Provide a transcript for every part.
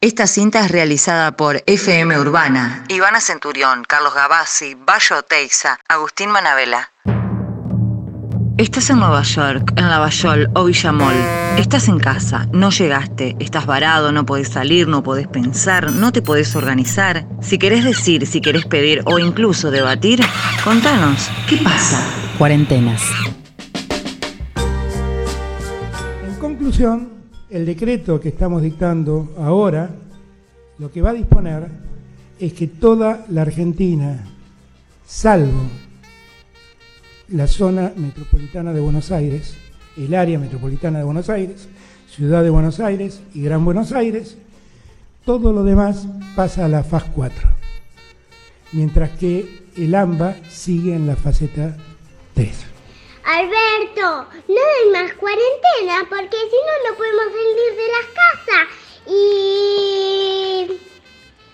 Esta cinta es realizada por FM Urbana, Ivana Centurión, Carlos Gavazzi, Bayo Teiza, Agustín Manabela. Estás en Nueva York, en Lavallol o Villamol. Estás en casa, no llegaste, estás varado, no podés salir, no podés pensar, no te podés organizar. Si querés decir, si querés pedir o incluso debatir, contanos, ¿qué pasa? Cuarentenas. En conclusión, el decreto que estamos dictando ahora, lo que va a disponer es que toda la Argentina, salvo la zona metropolitana de Buenos Aires, el área metropolitana de Buenos Aires, Ciudad de Buenos Aires y Gran Buenos Aires, todo lo demás pasa a la fase 4, mientras que el AMBA sigue en la faceta 3. Alberto, no hay más cuarentena porque si no, no podemos salir de las casas. Y.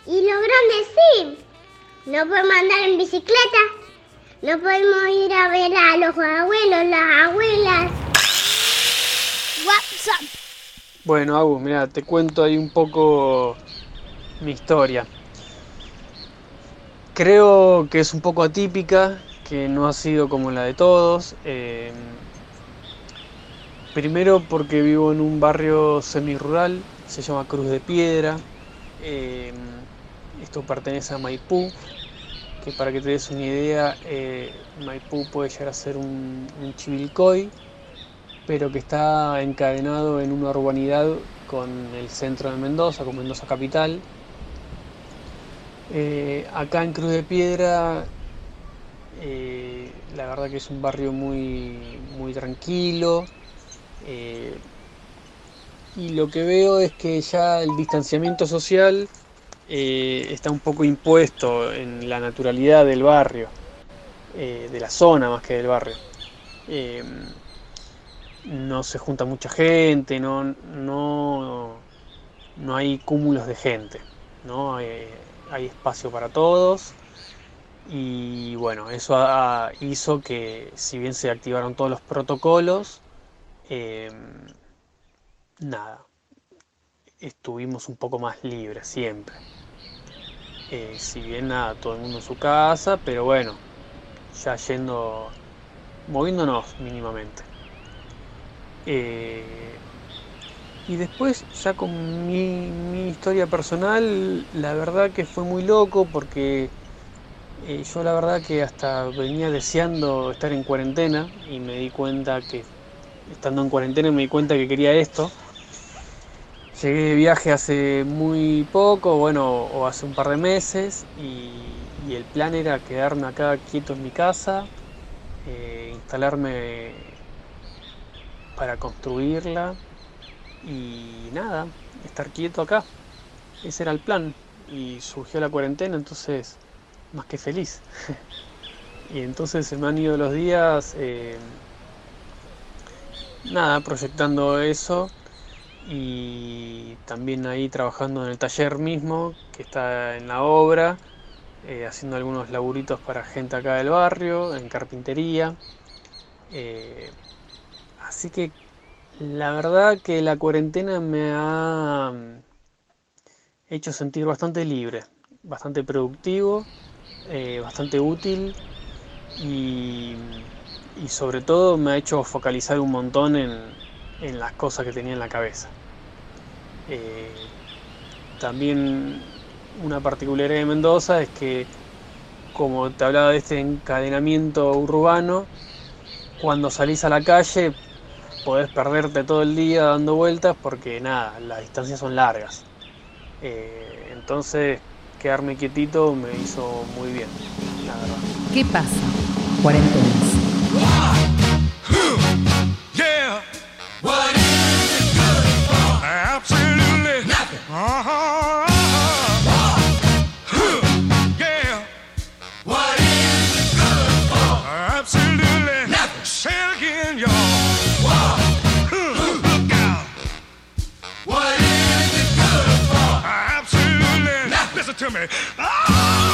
Y lo grande sí. No podemos andar en bicicleta. No podemos ir a ver a los abuelos, las abuelas. WhatsApp. Bueno, Agus, mira, te cuento ahí un poco mi historia. Creo que es un poco atípica, que no ha sido como la de todos. Eh, primero porque vivo en un barrio semi-rural, se llama Cruz de Piedra. Eh, esto pertenece a Maipú, que para que te des una idea, eh, Maipú puede llegar a ser un, un chivilcoy, pero que está encadenado en una urbanidad con el centro de Mendoza, con Mendoza capital. Acá en Cruz de Piedra, eh, la verdad que es un barrio muy, muy tranquilo. eh, y lo que veo es que ya el distanciamiento social eh, está un poco impuesto en la naturalidad del barrio, de la zona más que del barrio. No se junta mucha gente, no, no, no hay cúmulos de gente, ¿no? Hay espacio para todos y bueno, eso hizo que si bien se activaron todos los protocolos, eh, nada, estuvimos un poco más libres siempre. Eh, si bien nada, todo el mundo en su casa, pero bueno, ya yendo, moviéndonos mínimamente. Eh, y después, ya con mi, mi historia personal, la verdad que fue muy loco porque yo la verdad que hasta venía deseando estar en cuarentena y me di cuenta que, estando en cuarentena, me di cuenta que quería esto. Llegué de viaje hace muy poco, bueno, o hace un par de meses, y, y el plan era quedarme acá quieto en mi casa, eh, instalarme para construirla y nada, estar quieto acá. Ese era el plan. Y surgió la cuarentena, entonces más que feliz. y entonces se me han ido los días, eh, nada, proyectando eso y también ahí trabajando en el taller mismo, que está en la obra, eh, haciendo algunos laburitos para gente acá del barrio, en carpintería. Eh, así que la verdad que la cuarentena me ha hecho sentir bastante libre, bastante productivo, eh, bastante útil y, sobre todo me ha hecho focalizar un montón en, en las cosas que tenía en la cabeza. Eh, también una particularidad de Mendoza es que, como te hablaba de este encadenamiento urbano, cuando salís a la calle podés perderte todo el día dando vueltas porque nada, las distancias son largas. Eh, entonces quedarme quietito me hizo muy bien, la verdad. ¿Qué pasa? 40. To me. Oh,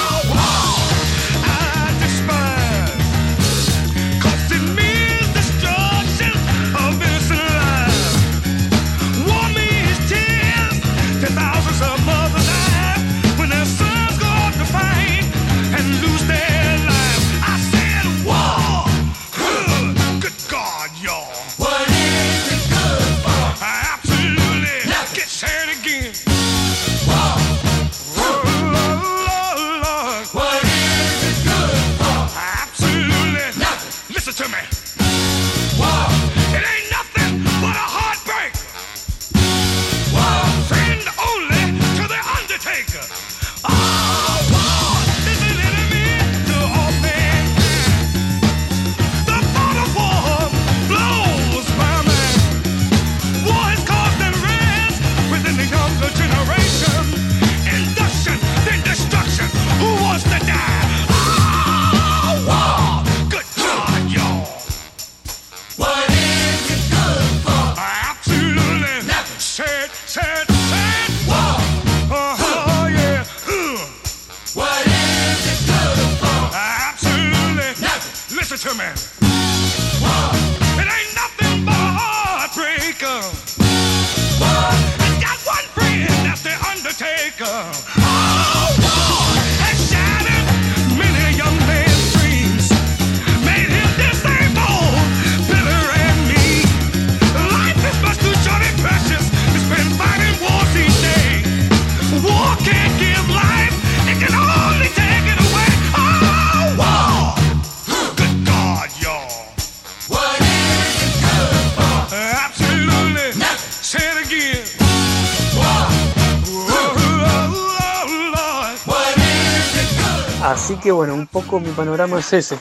bueno, un poco mi panorama es ese.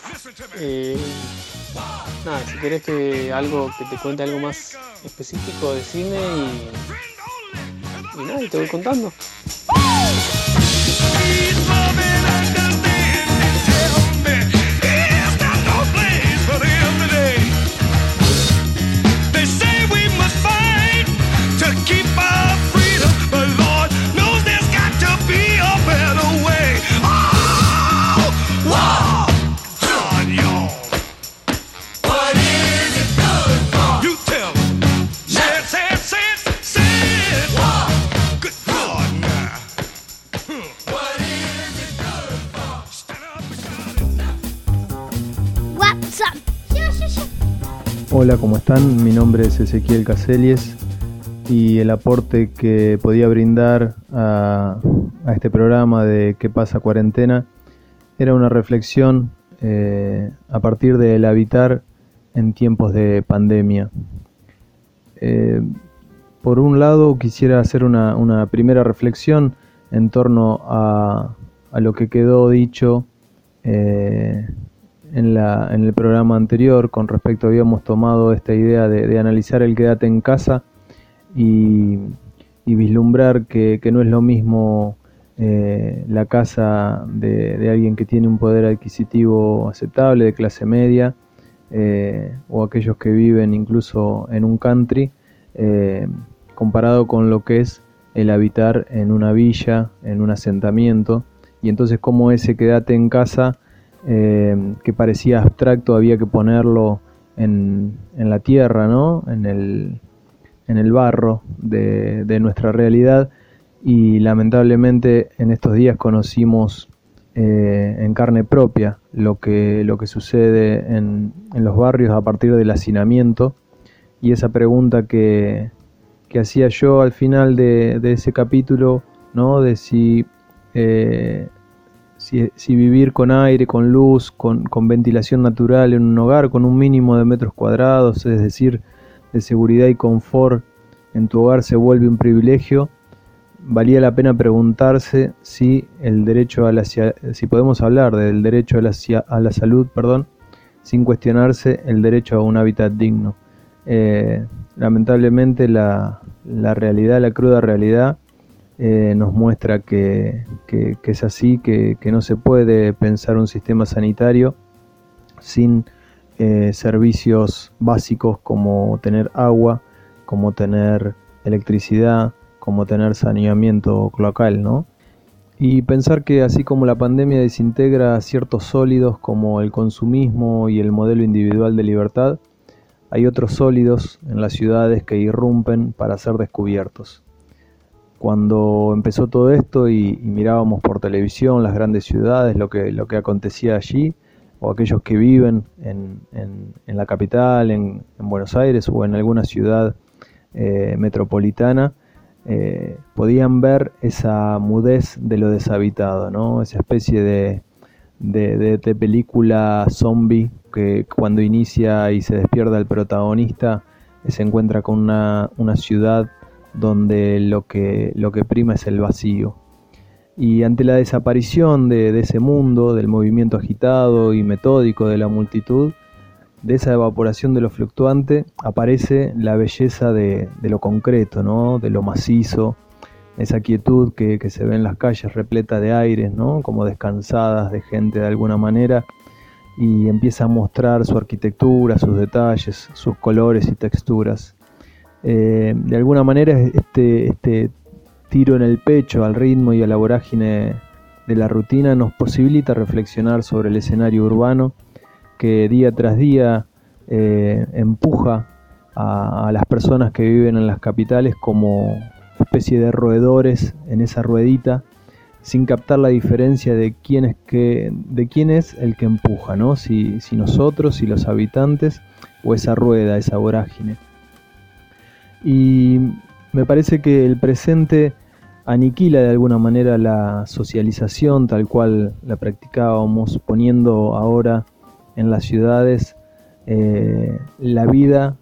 Eh, nada, si querés que algo que te cuente algo más específico de cine y, y nada, te voy contando. Hola, ¿cómo están? Mi nombre es Ezequiel Caselies y el aporte que podía brindar a, este programa de ¿Qué pasa cuarentena? era una reflexión eh, a partir del habitar en tiempos de pandemia. Eh, por un lado, quisiera hacer una, una primera reflexión en torno a, a lo que quedó dicho eh, en, la, en el programa anterior con respecto habíamos tomado esta idea de, analizar el quédate en casa y, y vislumbrar que, no es lo mismo eh, la casa de, alguien que tiene un poder adquisitivo aceptable, de clase media, eh, o aquellos que viven incluso en un country, eh, comparado con lo que es el habitar en una villa, en un asentamiento, y entonces como ese quédate en casa eh, que parecía abstracto había que ponerlo en, en la tierra, ¿no? en, el, en el barro de, de nuestra realidad y lamentablemente en estos días conocimos eh, en carne propia lo que, lo que sucede en, en los barrios a partir del hacinamiento y esa pregunta que, que hacía yo al final de, de ese capítulo, ¿no? de si eh, si, vivir con aire, con luz, con, con ventilación natural en un hogar, con un mínimo de metros cuadrados, es decir, de seguridad y confort en tu hogar se vuelve un privilegio, valía la pena preguntarse si el derecho a la si podemos hablar del derecho a la, a la salud, perdón, sin cuestionarse el derecho a un hábitat digno. Eh, lamentablemente la, la realidad, la cruda realidad, eh, nos muestra que, es así, que, que, no se puede pensar un sistema sanitario sin eh, servicios básicos como tener agua, como tener electricidad, como tener saneamiento cloacal, ¿no? Y pensar que así como la pandemia desintegra ciertos sólidos como el consumismo y el modelo individual de libertad, hay otros sólidos en las ciudades que irrumpen para ser descubiertos cuando empezó todo esto y, mirábamos por televisión las grandes ciudades, lo que, lo que acontecía allí, o aquellos que viven en, en, en la capital, en, en, Buenos Aires o en alguna ciudad eh, metropolitana, eh, podían ver esa mudez de lo deshabitado, ¿no? esa especie de, de, de, de película zombie que cuando inicia y se despierta el protagonista se encuentra con una, una ciudad donde lo que, lo que prima es el vacío. Y ante la desaparición de, ese mundo, del movimiento agitado y metódico de la multitud, de esa evaporación de lo fluctuante, aparece la belleza de, de lo concreto, ¿no? de lo macizo, esa quietud que, que, se ve en las calles repleta de aires, ¿no? como descansadas de gente de alguna manera, y empieza a mostrar su arquitectura, sus detalles, sus colores y texturas. Eh, de alguna manera este, este tiro en el pecho al ritmo y a la vorágine de la rutina nos posibilita reflexionar sobre el escenario urbano que día tras día eh, empuja a, las personas que viven en las capitales como especie de roedores en esa ruedita, sin captar la diferencia de quién es, que, de quién es el que empuja, ¿no? si, si nosotros, si los habitantes o esa rueda, esa vorágine. Y me parece que el presente aniquila de alguna manera la socialización tal cual la practicábamos, poniendo ahora en las ciudades eh, la vida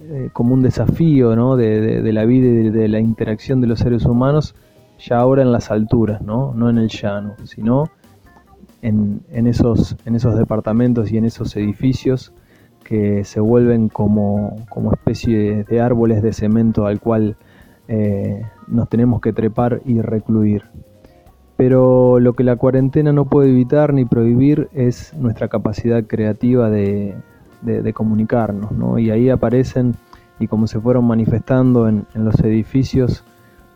eh, como un desafío ¿no? de, la vida y de, de la interacción de los seres humanos, ya ahora en las alturas, no, no en el llano, sino en, en esos, en esos departamentos y en esos edificios que se vuelven como, como especie de, árboles de cemento al cual eh, nos tenemos que trepar y recluir. Pero lo que la cuarentena no puede evitar ni prohibir es nuestra capacidad creativa de, comunicarnos, ¿no? Y ahí aparecen, y como se fueron manifestando en, los edificios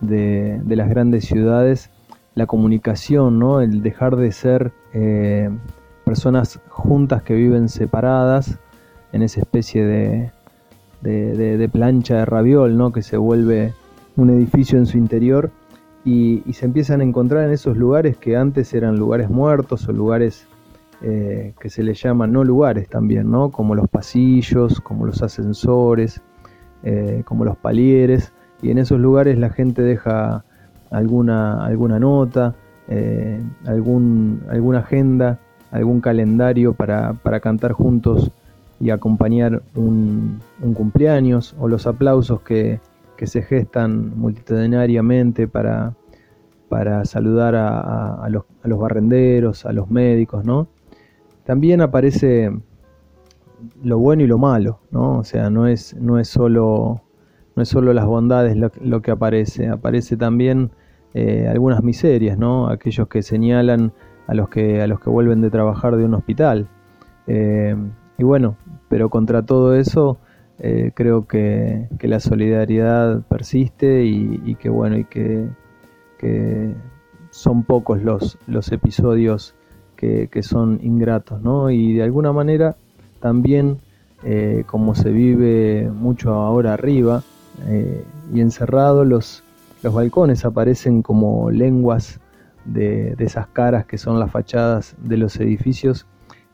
de, de las grandes ciudades, la comunicación, ¿no? El dejar de ser eh, personas juntas que viven separadas en esa especie de, de, plancha de raviol, ¿no? Que se vuelve un edificio en su interior y, y se empiezan a encontrar en esos lugares que antes eran lugares muertos o lugares eh, que se les llaman no lugares también, ¿no? Como los pasillos, como los ascensores, eh, como los palieres, y en esos lugares la gente deja alguna, alguna nota, eh, algún, alguna agenda, algún calendario para, para cantar juntos y acompañar un, cumpleaños o los aplausos que, que se gestan multitudinariamente para, para saludar a, los, barrenderos, a los médicos, ¿no? También aparece lo bueno y lo malo, ¿no? O sea, no es, no es solo no es solo las bondades lo, lo que aparece, aparece también eh, algunas miserias, ¿no? Aquellos que señalan a los que, a los que vuelven de trabajar de un hospital. Eh, y bueno, pero contra todo eso eh, creo que, que la solidaridad persiste y, que bueno, y que, que son pocos los, los episodios que, que son ingratos, ¿no? Y de alguna manera también, eh, como se vive mucho ahora arriba eh, y encerrado, los, los balcones aparecen como lenguas de, de esas caras que son las fachadas de los edificios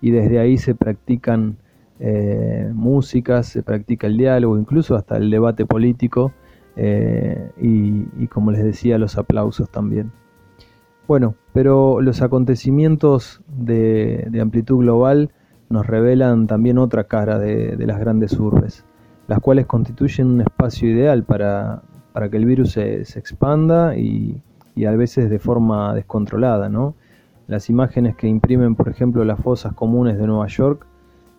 y desde ahí se practican eh, músicas, se practica el diálogo, incluso hasta el debate político eh, y, como les decía, los aplausos también. Bueno, pero los acontecimientos de, de amplitud global nos revelan también otra cara de, de las grandes urbes, las cuales constituyen un espacio ideal para, para que el virus se, se expanda y, y a veces de forma descontrolada, ¿no? Las imágenes que imprimen, por ejemplo, las fosas comunes de Nueva York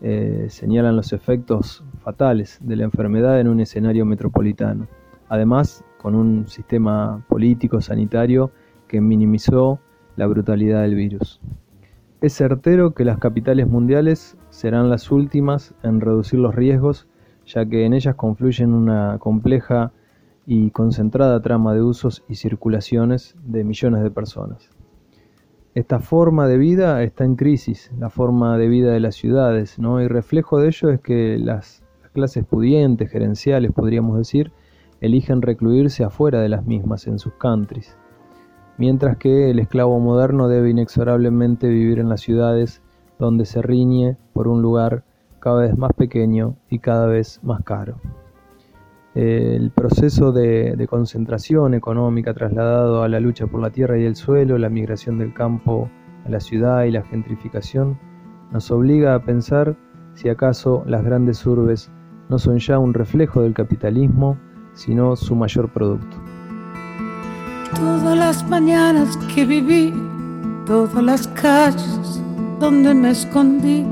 eh, señalan los efectos fatales de la enfermedad en un escenario metropolitano. Además, con un sistema político sanitario que minimizó la brutalidad del virus. Es certero que las capitales mundiales serán las últimas en reducir los riesgos, ya que en ellas confluyen una compleja y concentrada trama de usos y circulaciones de millones de personas. Esta forma de vida está en crisis, la forma de vida de las ciudades, ¿no? Y reflejo de ello es que las, las clases pudientes, gerenciales, podríamos decir, eligen recluirse afuera de las mismas, en sus countries, mientras que el esclavo moderno debe inexorablemente vivir en las ciudades donde se riñe por un lugar cada vez más pequeño y cada vez más caro. El proceso de, concentración económica trasladado a la lucha por la tierra y el suelo, la migración del campo a la ciudad y la gentrificación, nos obliga a pensar si acaso las grandes urbes no son ya un reflejo del capitalismo, sino su mayor producto. Todas las mañanas que viví, todas las calles donde me escondí,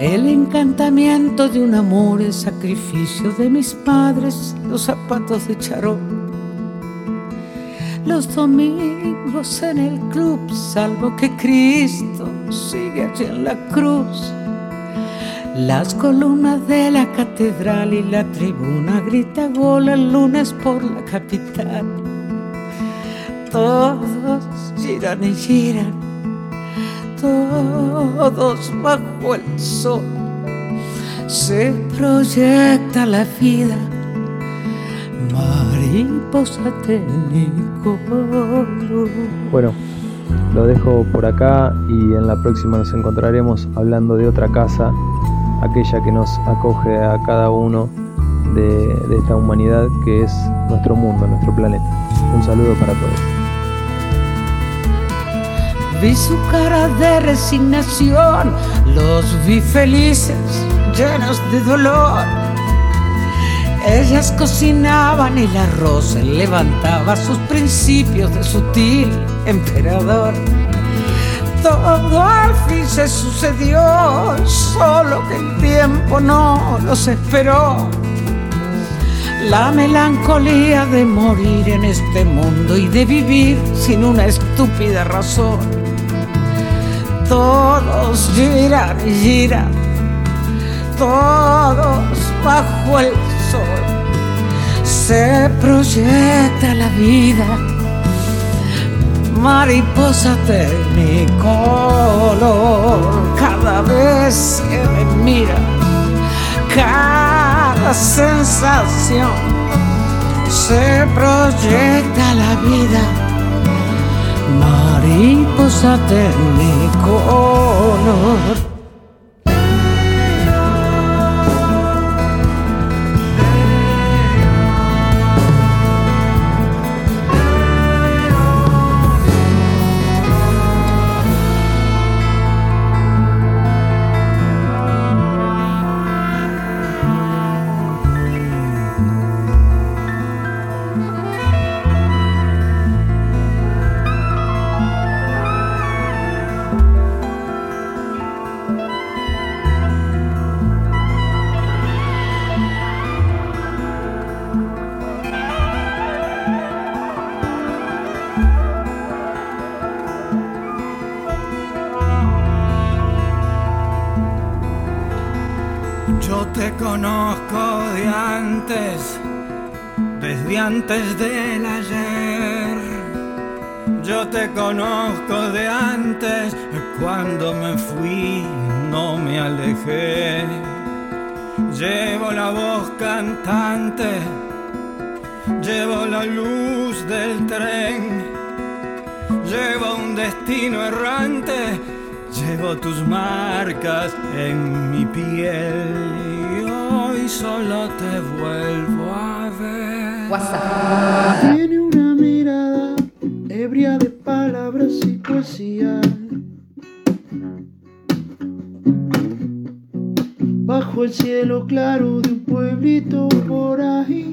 el encantamiento de un amor, el sacrificio de mis padres, los zapatos de charol. Los domingos en el club, salvo que Cristo sigue allí en la cruz. Las columnas de la catedral y la tribuna grita gol el lunes por la capital. Todos giran y giran, todos bajo el sol. Se proyecta la vida, mar mariposa. Bueno, lo dejo por acá y en la próxima nos encontraremos hablando de otra casa, aquella que nos acoge a cada uno de esta humanidad que es nuestro mundo, nuestro planeta. Un saludo para todos. Vi su cara de resignación, los vi felices, llenos de dolor. Ellas cocinaban el arroz levantaba sus principios de sutil emperador. Todo al fin se sucedió, solo que el tiempo no los esperó. La melancolía de morir en este mundo y de vivir sin una estúpida razón. Todos giran y giran, todos bajo el sol. Se proyecta la vida, mariposa tecnicolor. Cada vez que me mira, cada sensación se proyecta la vida. Mariposa tecnicolor. Yo antes del ayer. Yo te conozco de antes, cuando me fui no me alejé. Llevo la voz cantante, llevo la luz del tren, llevo un destino errante Llevo tus marcas en mi piel y hoy solo te vuelvo a ver. Tiene una mirada ebria de palabras y poesía. Bajo el cielo claro de un pueblito por ahí.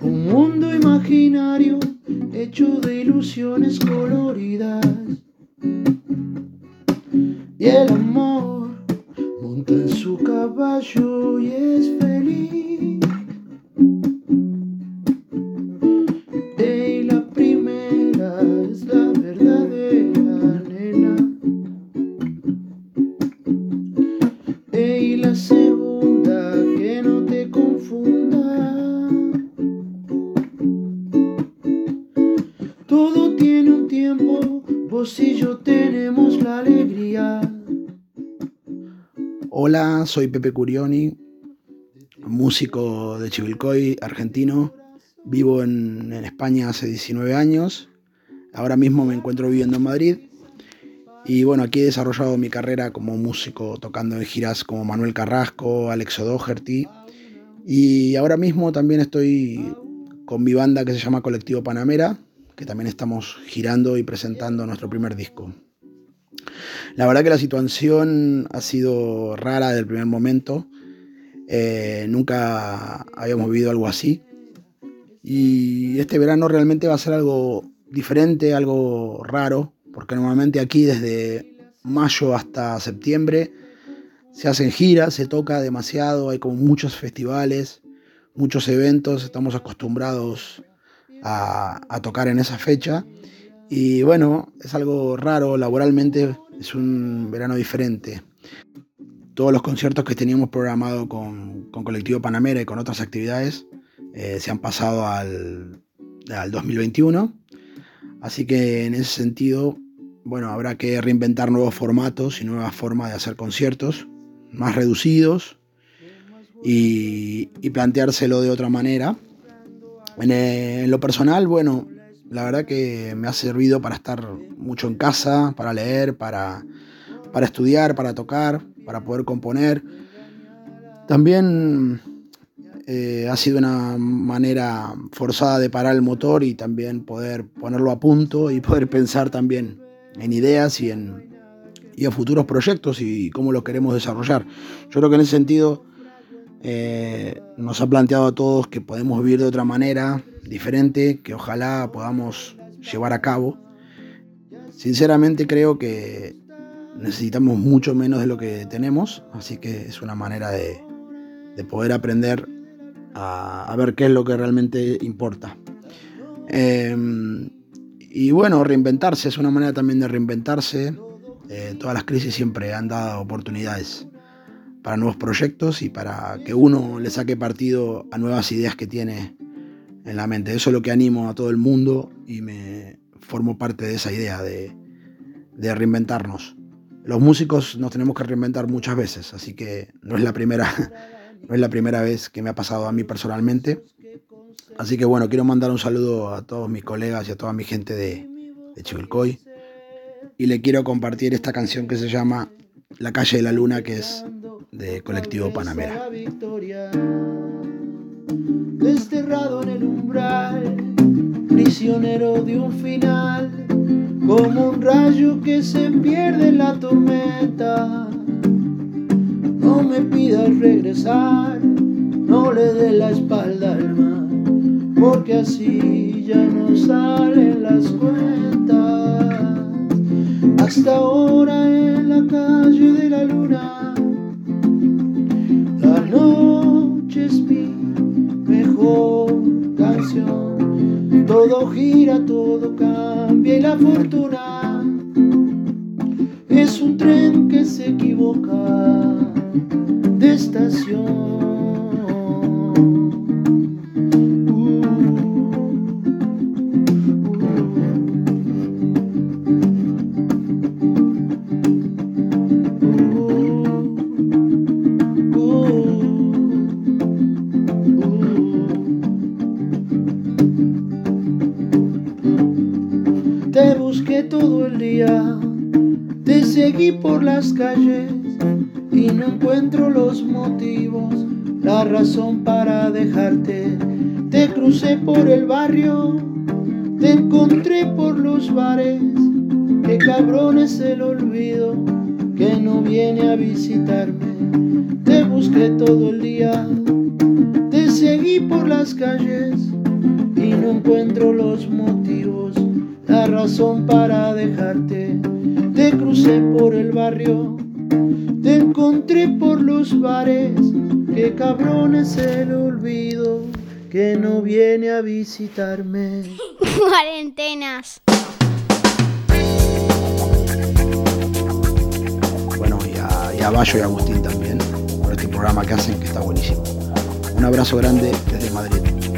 Un mundo imaginario hecho de ilusiones coloridas. Y el amor monta en su caballo y es feliz. Soy Pepe Curioni, músico de Chivilcoy, argentino. Vivo en, en España hace 19 años. Ahora mismo me encuentro viviendo en Madrid. Y bueno, aquí he desarrollado mi carrera como músico, tocando en giras como Manuel Carrasco, Alex O'Doherty. Y ahora mismo también estoy con mi banda que se llama Colectivo Panamera, que también estamos girando y presentando nuestro primer disco. La verdad que la situación ha sido rara desde el primer momento. Eh, nunca habíamos vivido algo así. Y este verano realmente va a ser algo diferente, algo raro, porque normalmente aquí desde mayo hasta septiembre se hacen giras, se toca demasiado, hay como muchos festivales, muchos eventos, estamos acostumbrados a, a tocar en esa fecha. Y bueno, es algo raro, laboralmente es un verano diferente. Todos los conciertos que teníamos programado con, con Colectivo Panamera y con otras actividades eh, se han pasado al, al 2021. Así que en ese sentido, bueno, habrá que reinventar nuevos formatos y nuevas formas de hacer conciertos, más reducidos. y, y planteárselo de otra manera. En, eh, en lo personal, bueno, la verdad que me ha servido para estar mucho en casa, para leer, para, para estudiar, para tocar, para poder componer. También eh, ha sido una manera forzada de parar el motor y también poder ponerlo a punto y poder pensar también en ideas y en, y en futuros proyectos y cómo lo queremos desarrollar. Yo creo que en ese sentido eh, nos ha planteado a todos que podemos vivir de otra manera, diferente, que ojalá podamos llevar a cabo. Sinceramente creo que necesitamos mucho menos de lo que tenemos, así que es una manera de, de poder aprender a, ver qué es lo que realmente importa. Eh, y bueno, reinventarse es una manera también de reinventarse. Eh, todas las crisis siempre han dado oportunidades para nuevos proyectos y para que uno le saque partido a nuevas ideas que tiene en la mente. Eso es lo que animo a todo el mundo y me formo parte de esa idea de, reinventarnos. Los músicos nos tenemos que reinventar muchas veces, así que no es la primera, no es la primera vez que me ha pasado a mí personalmente. Así que bueno, quiero mandar un saludo a todos mis colegas y a toda mi gente de, de Chivilcoy. Y le quiero compartir esta canción que se llama La calle de la luna, que es de Colectivo Panamera. Desterrado en el umbral, prisionero de un final, como un rayo que se pierde en la tormenta. No me pidas regresar, no le dé la espalda al mar, porque así ya no salen las cuentas. Hasta ahora en la calle de la luna, la noche canción. Todo gira, todo cambia y la fortuna es un tren que se equivoca encontré por los bares. Qué cabrón es el olvido que no viene a visitarme. Cuarentenas. Bueno, y a, y a Bayo y a Agustín también, por este programa que hacen que está buenísimo. Un abrazo grande desde Madrid.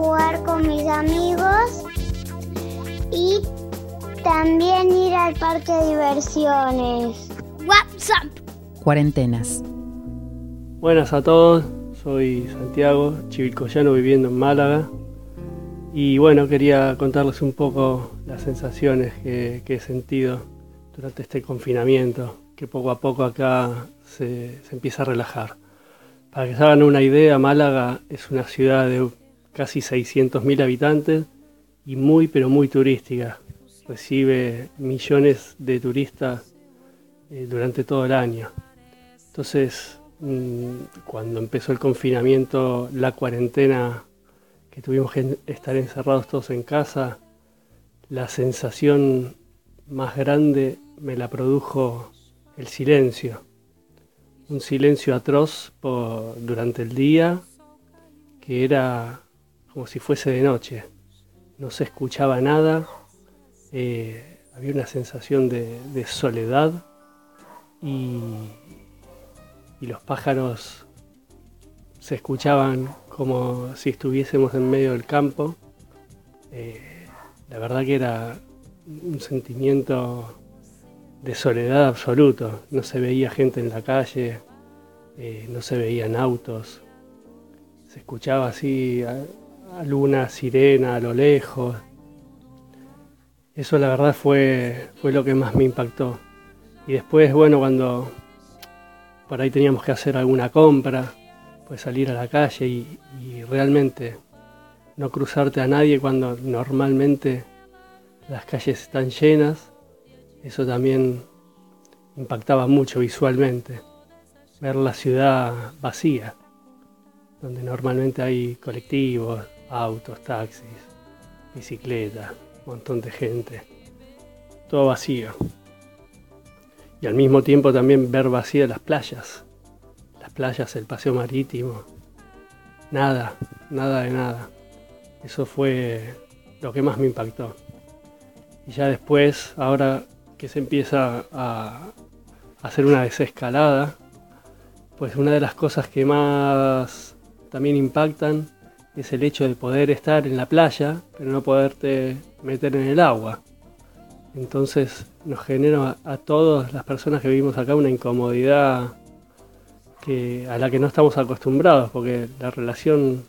Jugar con mis amigos. Y también ir al parque de diversiones. WhatsApp. Cuarentenas. Buenas a todos, soy Santiago, chivilcoyano viviendo en Málaga. Y bueno, quería contarles un poco las sensaciones que, que he sentido durante este confinamiento, que poco a poco acá se, se empieza a relajar. Para que se hagan una idea, Málaga es una ciudad de casi 600.000 habitantes y muy pero muy turística. Recibe millones de turistas eh, durante todo el año. Entonces, mm, cuando empezó el confinamiento, la cuarentena, que tuvimos que estar encerrados todos en casa, la sensación más grande me la produjo el silencio. Un silencio atroz por- durante el día que era como si fuese de noche. No se escuchaba nada, eh, había una sensación de, soledad y, los pájaros se escuchaban como si estuviésemos en medio del campo. Eh, la verdad que era un sentimiento de soledad absoluto. No se veía gente en la calle, eh, no se veían autos. Se escuchaba así alguna sirena a lo lejos. Eso la verdad fue, fue lo que más me impactó. Y después, bueno, cuando por ahí teníamos que hacer alguna compra, pues salir a la calle y, y realmente no cruzarte a nadie cuando normalmente las calles están llenas, eso también impactaba mucho visualmente. Ver la ciudad vacía, donde normalmente hay colectivos, autos, taxis, bicicletas, un montón de gente, todo vacío. Y al mismo tiempo también ver vacías las playas, las playas, el paseo marítimo, nada, nada de nada. Eso fue lo que más me impactó. Y ya después, ahora que se empieza a hacer una desescalada, pues una de las cosas que más también impactan es el hecho de poder estar en la playa, pero no poderte meter en el agua. Entonces nos genera a todas las personas que vivimos acá una incomodidad que, a la que no estamos acostumbrados, porque la relación,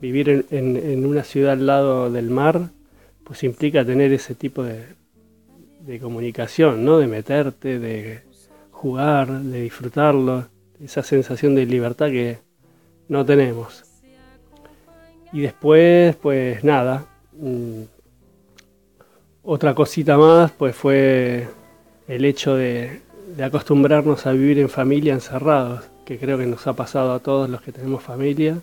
vivir en, en- una ciudad al lado del mar, pues implica tener ese tipo de, de comunicación, ¿no? De meterte, de jugar, de disfrutarlo, esa sensación de libertad que no tenemos. Y después, pues nada, mm, otra cosita más, pues fue el hecho de, acostumbrarnos a vivir en familia encerrados, que creo que nos ha pasado a todos los que tenemos familia.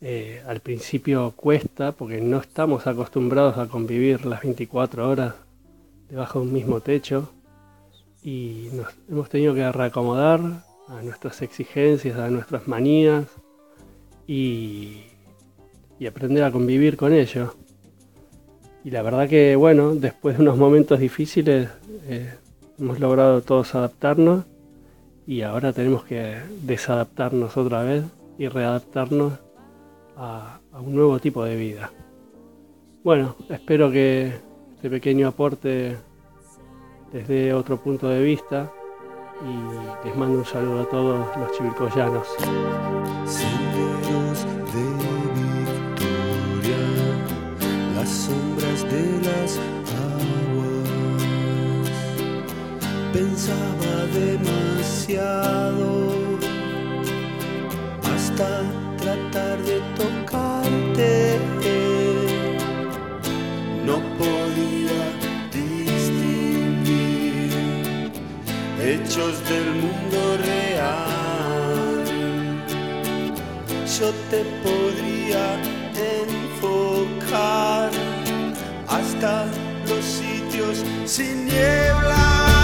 Eh, al principio cuesta porque no estamos acostumbrados a convivir las 24 horas debajo de un mismo techo y nos hemos tenido que reacomodar a nuestras exigencias, a nuestras manías y, y aprender a convivir con ello. Y la verdad que, bueno, después de unos momentos difíciles eh, hemos logrado todos adaptarnos y ahora tenemos que desadaptarnos otra vez y readaptarnos a, a un nuevo tipo de vida. Bueno, espero que este pequeño aporte les dé otro punto de vista y les mando un saludo a todos los chivilcoyanos. Pensaba demasiado hasta tratar de tocarte. No podía distinguir hechos del mundo real yo te podría enfocar hasta los sitios sin niebla.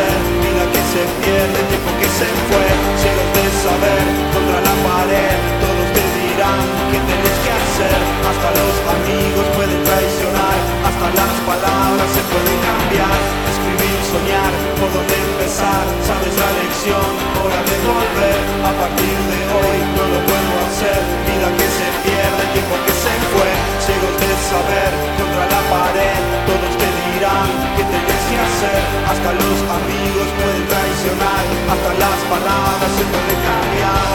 Hacer. Vida que se pierde, tiempo que se fue. Cielos de saber, contra la pared, todos te dirán qué tenés que hacer. Hasta los amigos pueden traicionar, hasta las palabras se pueden cambiar. Escribir, soñar, por dónde empezar, sabes la lección, hora de volver. A partir de hoy no lo a hacer. Vida que se pierde, tiempo que se fue. Ciegos de saber, contra la pared, todos te dirán qué tenés Hasta los amigos pueden traicionar, hasta las palabras se pueden cambiar.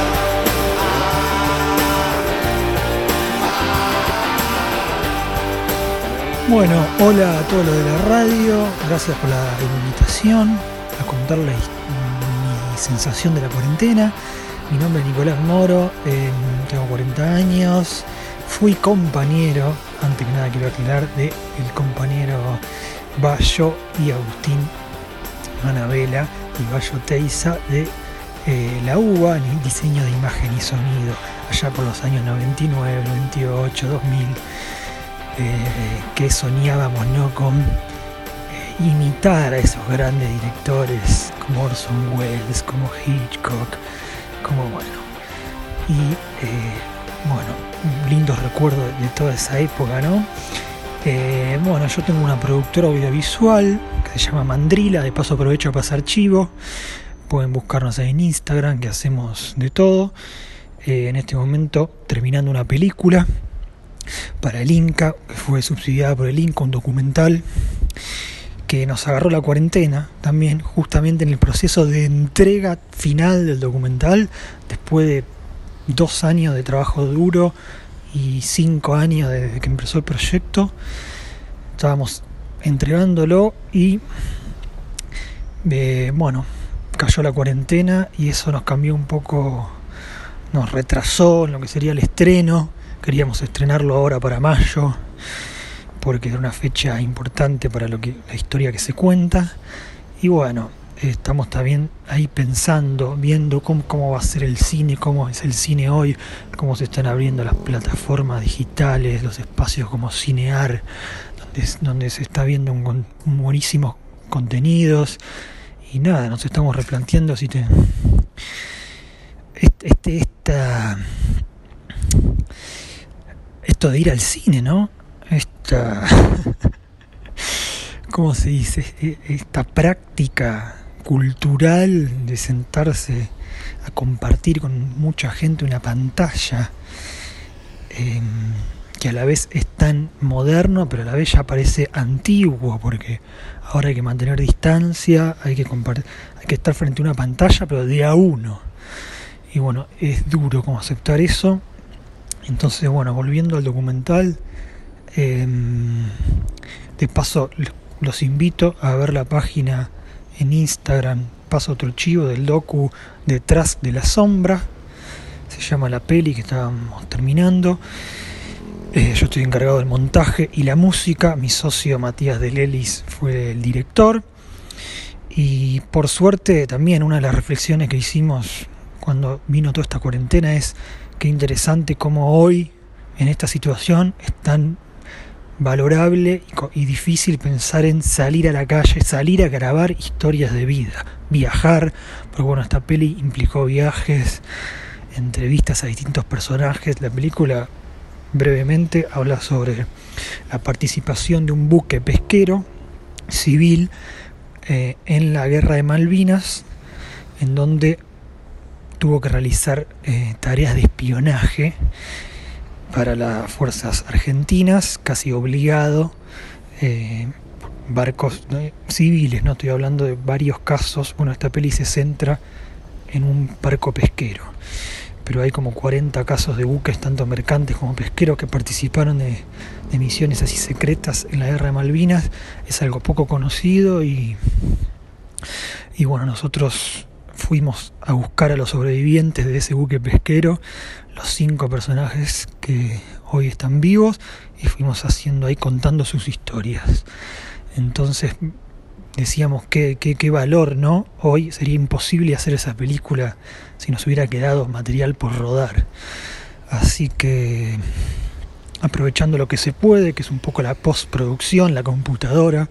Bueno, hola a todos los de la radio, gracias por la invitación a contar la his- mi sensación de la cuarentena. Mi nombre es Nicolás Moro, eh, tengo 40 años, fui compañero, antes que nada quiero aclarar, de el compañero Bayo y Agustín Manabela y Bayo Teiza de eh, la UBA en diseño de imagen y sonido, allá por los años 99, 98, 2000 eh, que soñábamos ¿no? con eh, imitar a esos grandes directores como Orson Welles, como Hitchcock, como bueno. Y eh, bueno, lindos recuerdos de toda esa época, ¿no? Bueno, yo tengo una productora audiovisual que se llama Mandrila, de paso aprovecho a pasar chivo. Pueden buscarnos ahí en Instagram, que hacemos de todo. Eh, en este momento terminando una película para el Inca, que fue subsidiada por el Inca, un documental que nos agarró la cuarentena también, justamente en el proceso de entrega final del documental, después de dos años de trabajo duro y cinco años desde que empezó el proyecto, estábamos entregándolo y eh, bueno, cayó la cuarentena y eso nos cambió un poco, nos retrasó en lo que sería el estreno. Queríamos estrenarlo ahora para mayo, porque era una fecha importante para lo que, la historia que se cuenta. Y bueno, estamos también ahí pensando, viendo cómo, cómo va a ser el cine, cómo es el cine hoy, cómo se están abriendo las plataformas digitales, los espacios como Cinear, donde, donde se está viendo buenísimos contenidos. Y nada, nos estamos replanteando si te, este, este- esta, esto de ir al cine, ¿no? Esta, ¿cómo se dice? E- Esta práctica cultural de sentarse a compartir con mucha gente una pantalla, em, que a la vez es tan moderno, pero a la vez ya parece antiguo, porque ahora hay que mantener distancia, hay que hay que estar frente a una pantalla, pero de uno. Y bueno, es duro como aceptar eso. Entonces, bueno, volviendo al documental, em, de paso los invito a ver la página en Instagram, paso otro chivo del docu Detrás de la Sombra, se llama la peli que estábamos terminando. Eh, yo estoy encargado del montaje y la música, mi socio Matías de Lelis fue el director. Y por suerte también una de las reflexiones que hicimos cuando vino toda esta cuarentena es qué interesante cómo hoy en esta situación es tan valorable y, difícil pensar en salir a la calle, salir a grabar historias de vida, viajar, porque bueno, esta peli implicó viajes, entrevistas a distintos personajes, la película brevemente habla sobre la participación de un buque pesquero civil eh, en la guerra de Malvinas, en donde tuvo que realizar eh, tareas de espionaje para las fuerzas argentinas, casi obligado, eh, barcos ¿no? civiles, no estoy hablando de varios casos. Bueno, esta peli se centra en un barco pesquero, pero hay como 40 casos de buques, tanto mercantes como pesqueros, que participaron de, de misiones así secretas en la guerra de Malvinas. Es algo poco conocido y, y bueno, nosotros fuimos a buscar a los sobrevivientes de ese buque pesquero, los cinco personajes que hoy están vivos, y fuimos haciendo ahí contando sus historias. Entonces decíamos qué, qué, qué valor, ¿no? Hoy sería imposible hacer esa película si nos hubiera quedado material por rodar. Así que aprovechando lo que se puede, que es un poco la postproducción, la computadora.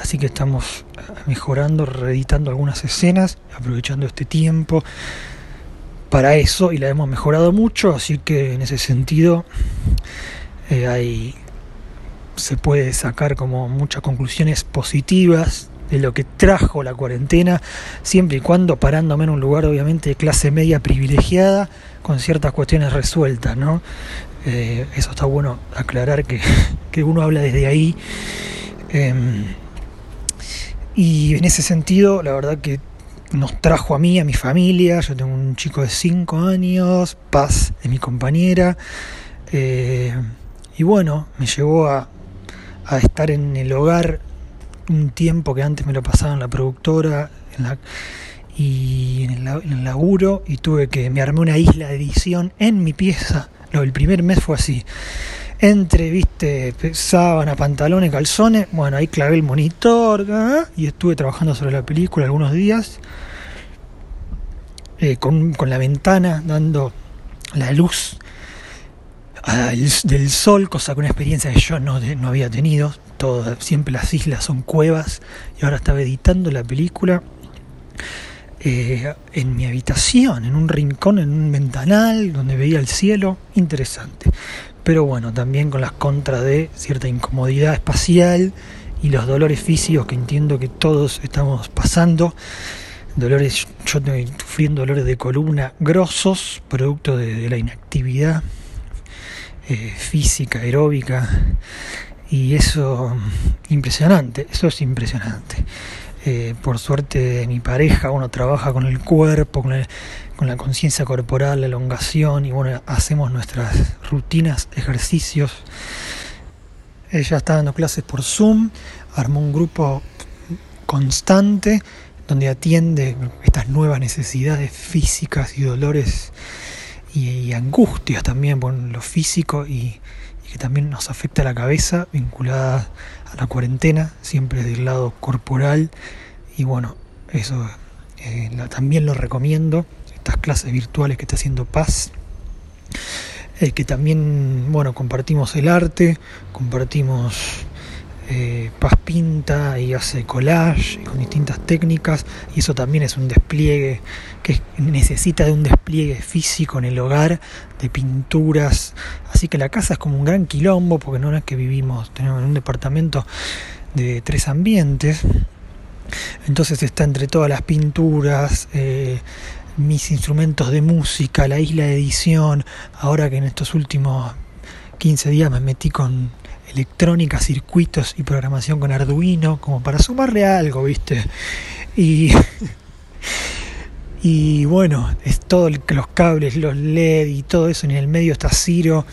Así que estamos mejorando, reeditando algunas escenas, aprovechando este tiempo para eso y la hemos mejorado mucho, así que en ese sentido eh, hay, se puede sacar como muchas conclusiones positivas de lo que trajo la cuarentena, siempre y cuando parándome en un lugar obviamente de clase media privilegiada, con ciertas cuestiones resueltas, ¿no? Eh, eso está bueno aclarar que, que uno habla desde ahí. Eh, y en ese sentido, la verdad que nos trajo a mí, a mi familia, yo tengo un chico de 5 años, Paz de mi compañera, eh, y bueno, me llevó a, a, estar en el hogar un tiempo que antes me lo pasaba en la productora en la, y en el, en laburo, y tuve que, me armé una isla de edición en mi pieza, lo, el primer mes fue así entre, viste, sábana, pantalones, calzones, bueno, ahí clavé el monitor ¿eh? y estuve trabajando sobre la película algunos días, eh, con, con, la ventana dando la luz del sol, cosa que una experiencia que yo no, no había tenido, Todo, siempre las islas son cuevas y ahora estaba editando la película. Eh, en mi habitación, en un rincón, en un ventanal donde veía el cielo, interesante pero bueno, también con las contras de cierta incomodidad espacial y los dolores físicos que entiendo que todos estamos pasando. Dolores, yo estoy sufriendo dolores de columna grosos, producto de, la inactividad eh, física, aeróbica, y eso impresionante, eso es impresionante. Eh, por suerte mi pareja, uno trabaja con el cuerpo, con, el, con la conciencia corporal, la elongación y bueno, hacemos nuestras rutinas, ejercicios. Ella está dando clases por Zoom, armó un grupo constante donde atiende estas nuevas necesidades físicas y dolores y, angustias también por lo físico y, que también nos afecta la cabeza vinculada a la cuarentena, siempre del lado corporal. Y bueno, eso eh, también lo recomiendo, estas clases virtuales que está haciendo Paz. Eh, que también, bueno, compartimos el arte, compartimos eh, Paz pinta y hace collage con distintas técnicas y eso también es un despliegue que necesita de un despliegue físico en el hogar de pinturas así que la casa es como un gran quilombo porque no es que vivimos tenemos un departamento de tres ambientes entonces está entre todas las pinturas eh, mis instrumentos de música la isla de edición ahora que en estos últimos 15 días me metí con electrónica, circuitos y programación con Arduino, como para sumarle algo, ¿viste? Y, bueno, es todo los cables, los LED y todo eso, y en el medio está Ciro,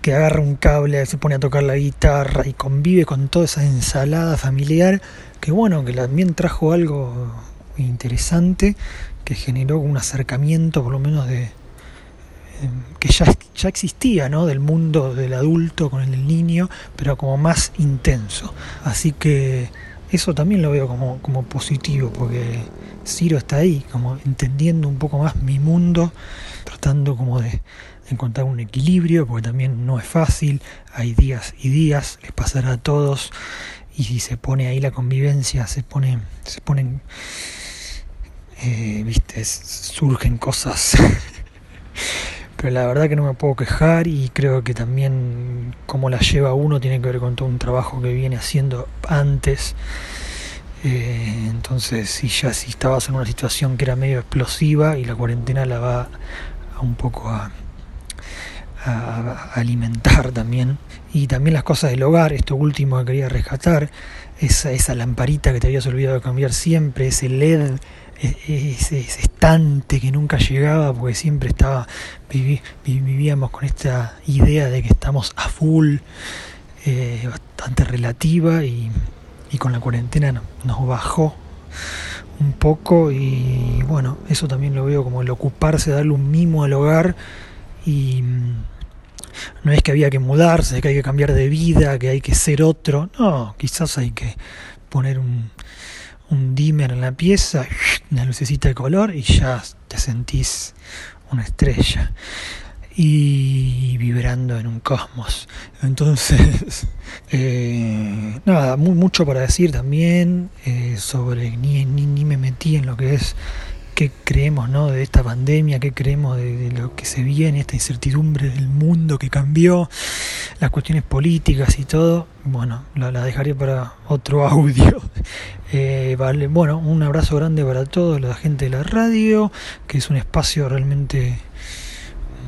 que agarra un cable, se pone a tocar la guitarra y convive con toda esa ensalada familiar, que bueno, que también trajo algo interesante, que generó un acercamiento por lo menos de, que ya, ya existía, ¿no? Del mundo del adulto con el del niño, pero como más intenso. Así que eso también lo veo como, como positivo, porque Ciro está ahí, como entendiendo un poco más mi mundo, tratando como de, encontrar un equilibrio, porque también no es fácil, hay días y días, les pasará a todos, y si se pone ahí la convivencia, se pone, se ponen, eh, viste, surgen cosas pero la verdad que no me puedo quejar y creo que también cómo la lleva uno tiene que ver con todo un trabajo que viene haciendo antes. Eh, entonces, si ya si estabas en una situación que era medio explosiva y la cuarentena la va a un poco a, a- a alimentar también. Y también las cosas del hogar, esto último que quería rescatar, esa, esa lamparita que te habías olvidado de cambiar siempre, ese LED, e- ese, ese estante que nunca llegaba porque siempre estaba, vivíamos con esta idea de que estamos a full, eh, bastante relativa y, y con la cuarentena no- nos bajó un poco y bueno, eso también lo veo como el ocuparse, darle un mimo al hogar mm, no es que había que mudarse, que hay que cambiar de vida, que hay que ser otro, no, quizás hay que poner un, un dimmer en la pieza, una lucecita de color y ya te sentís una estrella y vibrando en un cosmos. Entonces, eh, nada, mu- mucho para decir también eh, sobre, ni, ni, ni me metí en lo que es qué creemos ¿no? de esta pandemia, qué creemos de, lo que se viene, esta incertidumbre del mundo que cambió, las cuestiones políticas y todo. Bueno, la, la dejaré para otro audio. Eh, vale, bueno, un abrazo grande para toda la gente de la radio, que es un espacio realmente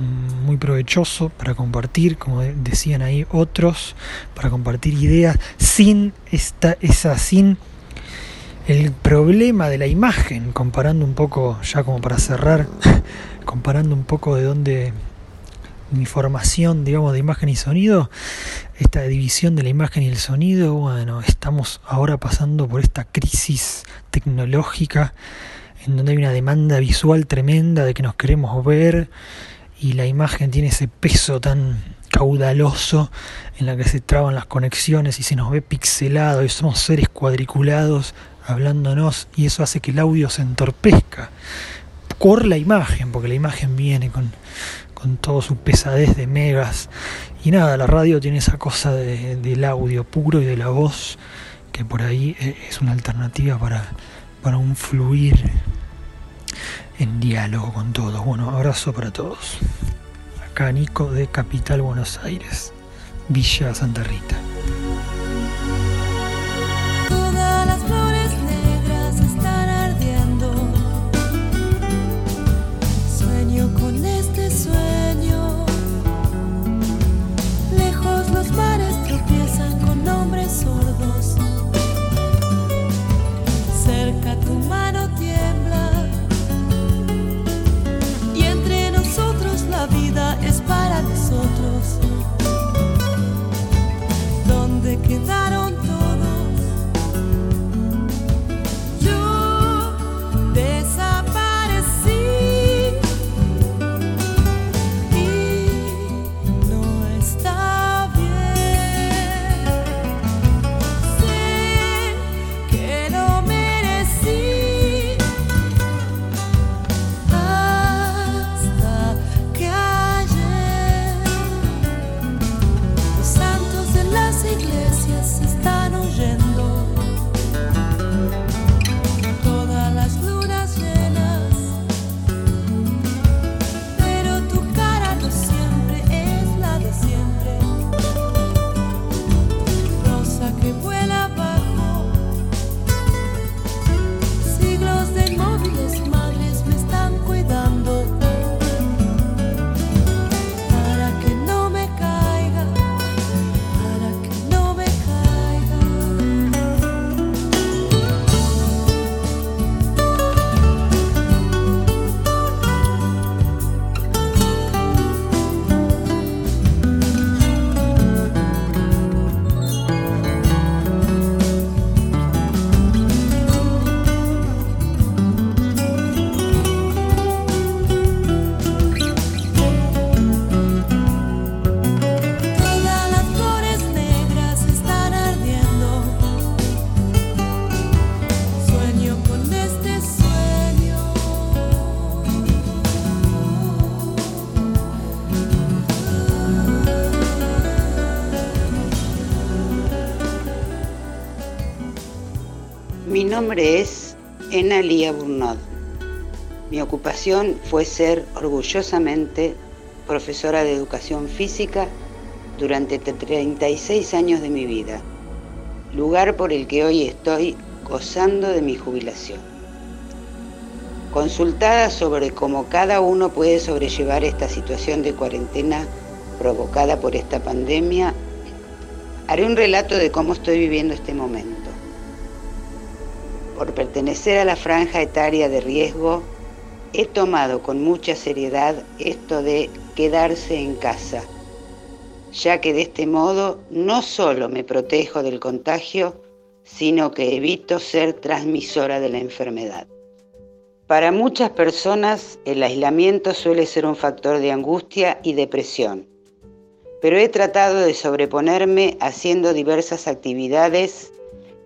mm, muy provechoso para compartir, como de- decían ahí otros, para compartir ideas sin esta, esa, sin el problema de la imagen, comparando un poco, ya como para cerrar, comparando un poco de dónde mi formación, digamos, de imagen y sonido, esta división de la imagen y el sonido, bueno, estamos ahora pasando por esta crisis tecnológica en donde hay una demanda visual tremenda de que nos queremos ver y la imagen tiene ese peso tan caudaloso en la que se traban las conexiones y se nos ve pixelado y somos seres cuadriculados hablándonos y eso hace que el audio se entorpezca por la imagen, porque la imagen viene con, con toda su pesadez de megas y nada, la radio tiene esa cosa de- del audio puro y de la voz que por ahí eh, es una alternativa para, para un fluir en diálogo con todos. Bueno, abrazo para todos. Acá Nico de Capital Buenos Aires, Villa Santa Rita. Nombre es Enalia Burnod. Mi ocupación fue ser orgullosamente profesora de educación física durante 36 años de mi vida, lugar por el que hoy estoy gozando de mi jubilación. Consultada sobre cómo cada uno puede sobrellevar esta situación de cuarentena provocada por esta pandemia, haré un relato de cómo estoy viviendo este momento. Por pertenecer a la franja etaria de riesgo, he tomado con mucha seriedad esto de quedarse en casa, ya que de este modo no solo me protejo del contagio, sino que evito ser transmisora de la enfermedad. Para muchas personas el aislamiento suele ser un factor de angustia y depresión, pero he tratado de sobreponerme haciendo diversas actividades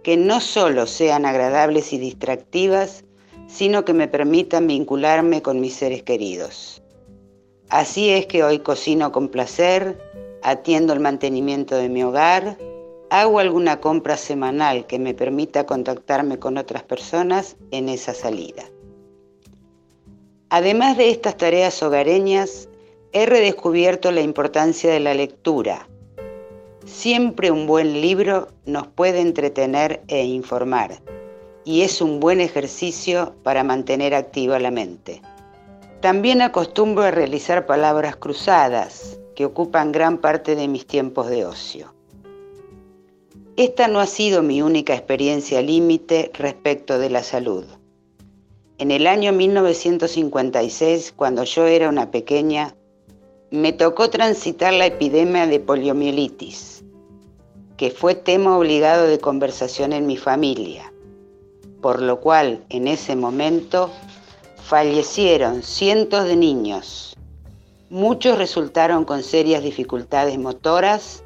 que no solo sean agradables y distractivas, sino que me permitan vincularme con mis seres queridos. Así es que hoy cocino con placer, atiendo el mantenimiento de mi hogar, hago alguna compra semanal que me permita contactarme con otras personas en esa salida. Además de estas tareas hogareñas, he redescubierto la importancia de la lectura. Siempre un buen libro nos puede entretener e informar y es un buen ejercicio para mantener activa la mente. También acostumbro a realizar palabras cruzadas que ocupan gran parte de mis tiempos de ocio. Esta no ha sido mi única experiencia límite respecto de la salud. En el año 1956, cuando yo era una pequeña, me tocó transitar la epidemia de poliomielitis, que fue tema obligado de conversación en mi familia, por lo cual en ese momento fallecieron cientos de niños. Muchos resultaron con serias dificultades motoras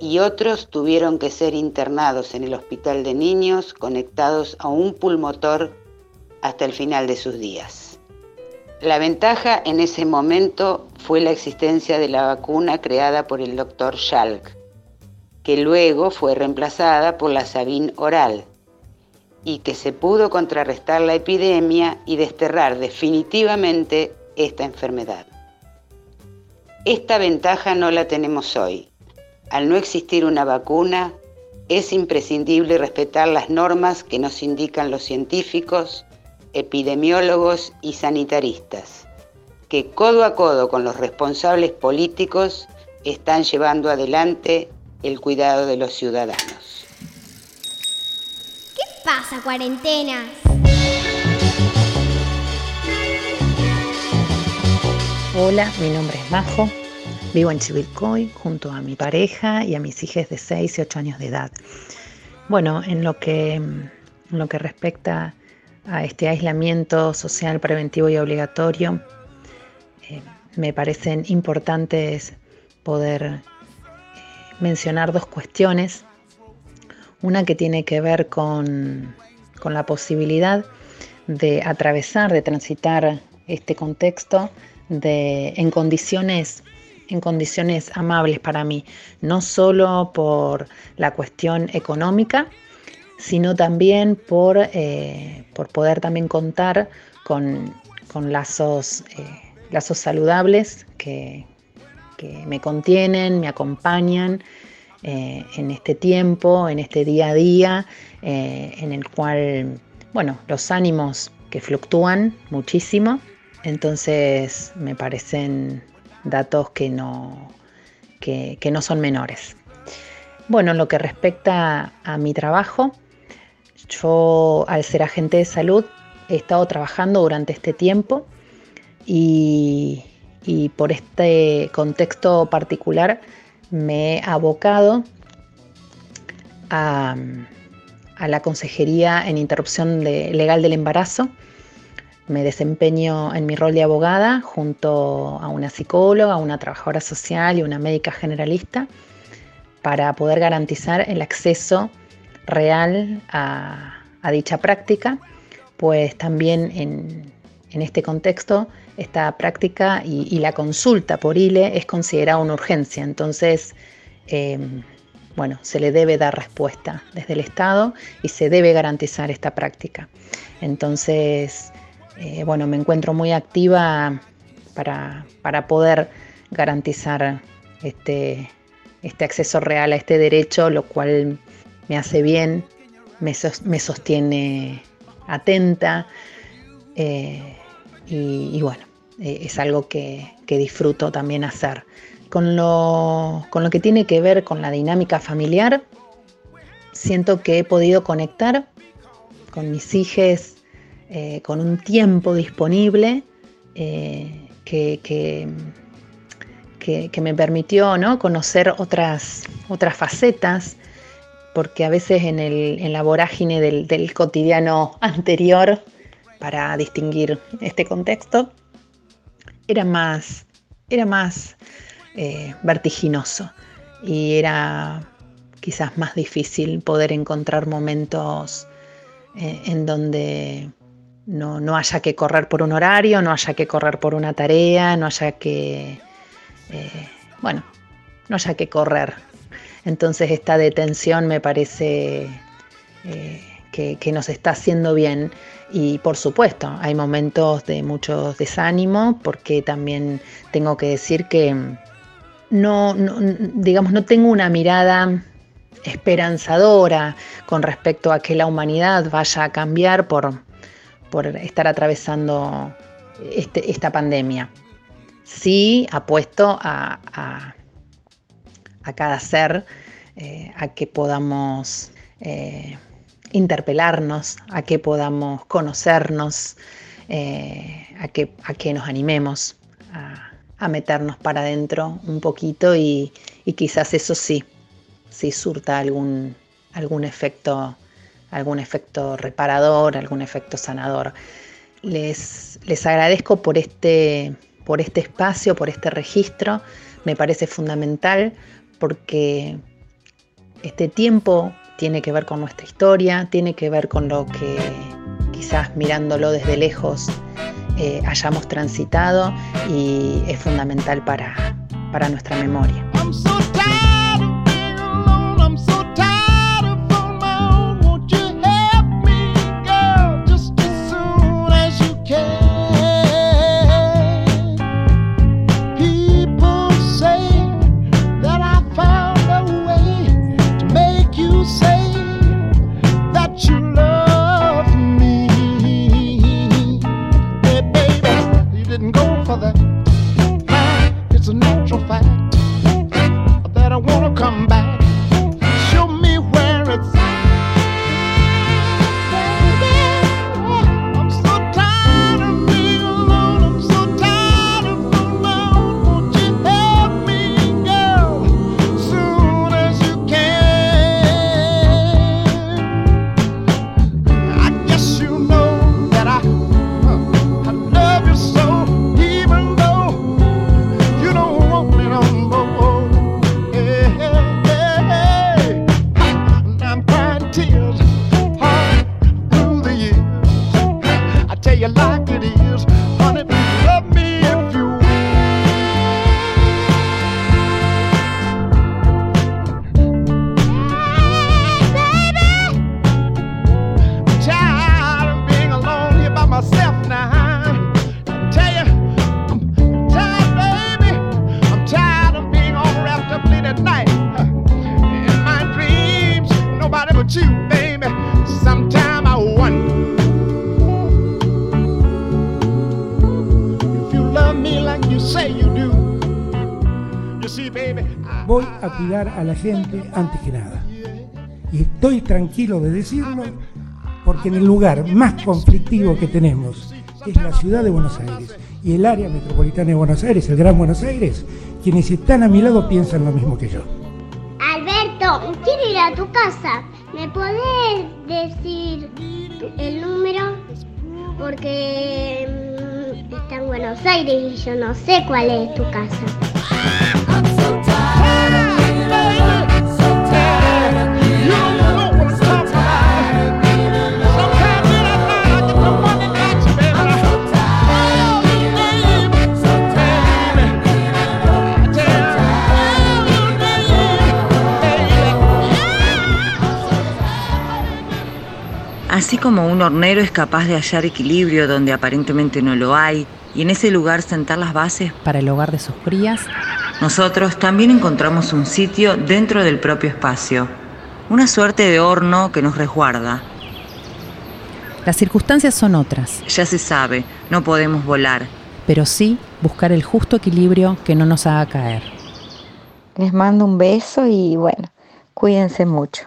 y otros tuvieron que ser internados en el hospital de niños conectados a un pulmotor hasta el final de sus días. La ventaja en ese momento fue la existencia de la vacuna creada por el doctor Schalk, que luego fue reemplazada por la Sabin oral y que se pudo contrarrestar la epidemia y desterrar definitivamente esta enfermedad. Esta ventaja no la tenemos hoy. Al no existir una vacuna, es imprescindible respetar las normas que nos indican los científicos, epidemiólogos y sanitaristas, que codo a codo con los responsables políticos están llevando adelante el cuidado de los ciudadanos. ¿Qué pasa, cuarentena? Hola, mi nombre es Majo. Vivo en Chivilcoy junto a mi pareja y a mis hijas de 6 y 8 años de edad. Bueno, en lo que, en lo que respecta a este aislamiento social preventivo y obligatorio, eh, me parecen importantes poder mencionar dos cuestiones. Una que tiene que ver con, con la posibilidad de atravesar, de transitar este contexto de, en, condiciones, en condiciones amables para mí, no solo por la cuestión económica, sino también por, eh, por poder también contar con, con lazos, eh, lazos saludables que, que, me contienen, me acompañan eh, en este tiempo, en este día a día, en el cual, bueno, los ánimos que fluctúan muchísimo, entonces me parecen datos que no, que, que no son menores. Bueno, en lo que respecta a mi trabajo, yo, al ser agente de salud, he estado trabajando durante este tiempo y, y por este contexto particular me he abocado a, a la consejería en interrupción legal del embarazo. Me desempeño en mi rol de abogada junto a una psicóloga, una trabajadora social y una médica generalista para poder garantizar el acceso real a, a dicha práctica, pues también en, en, este contexto esta práctica y, la consulta por ILE es considerada una urgencia, entonces, eh, bueno, se le debe dar respuesta desde el Estado y se debe garantizar esta práctica. Entonces, eh, bueno, me encuentro muy activa para, para poder garantizar este, este acceso real a este derecho, lo cual me hace bien, me, me sostiene atenta eh, y, bueno, eh, es algo que, que, disfruto también hacer. con lo, con lo que tiene que ver con la dinámica familiar, siento que he podido conectar con mis hijos eh, con un tiempo disponible eh, que, que- que- me permitió ¿no? conocer otras, otras facetas, porque a veces en, el- en la vorágine del, del cotidiano anterior, para distinguir este contexto, era más, era más eh, vertiginoso y era quizás más difícil poder encontrar momentos eh, en donde no, no haya que correr por un horario, no haya que correr por una tarea, no haya que, eh, bueno, no haya que correr. Entonces esta detención me parece que, que nos está haciendo bien y por supuesto hay momentos de mucho desánimo porque también tengo que decir que no, digamos, no tengo una mirada esperanzadora con respecto a que la humanidad vaya a cambiar por, por estar atravesando este- esta pandemia. Sí apuesto a, a- a cada ser eh, a que podamos eh, interpelarnos, a que podamos conocernos, eh, a, que, a que nos animemos a, meternos para adentro un poquito y, y quizás eso sí, sí surta algún, algún efecto, algún efecto reparador, algún efecto sanador. Les, les agradezco por este, por este espacio, por este registro. Me parece fundamental porque este tiempo tiene que ver con nuestra historia, tiene que ver con lo que quizás mirándolo desde lejos eh, hayamos transitado y es fundamental para, para nuestra memoria. A la gente antes que nada. Y estoy tranquilo de decirlo porque en el lugar más conflictivo que tenemos es la ciudad de Buenos Aires y el área metropolitana de Buenos Aires, el Gran Buenos Aires, quienes están a mi lado piensan lo mismo que yo. Alberto, quiero ir a tu casa. ¿Me podés decir el número? Porque mm, está en Buenos Aires y yo no sé cuál es tu casa. Así como un hornero es capaz de hallar equilibrio donde aparentemente no lo hay y en ese lugar sentar las bases para el hogar de sus crías, nosotros también encontramos un sitio dentro del propio espacio, una suerte de horno que nos resguarda. las circunstancias son otras, Ya se sabe, no podemos volar. pero sí buscar el justo equilibrio que no nos haga caer. Les mando un beso y bueno, cuídense mucho.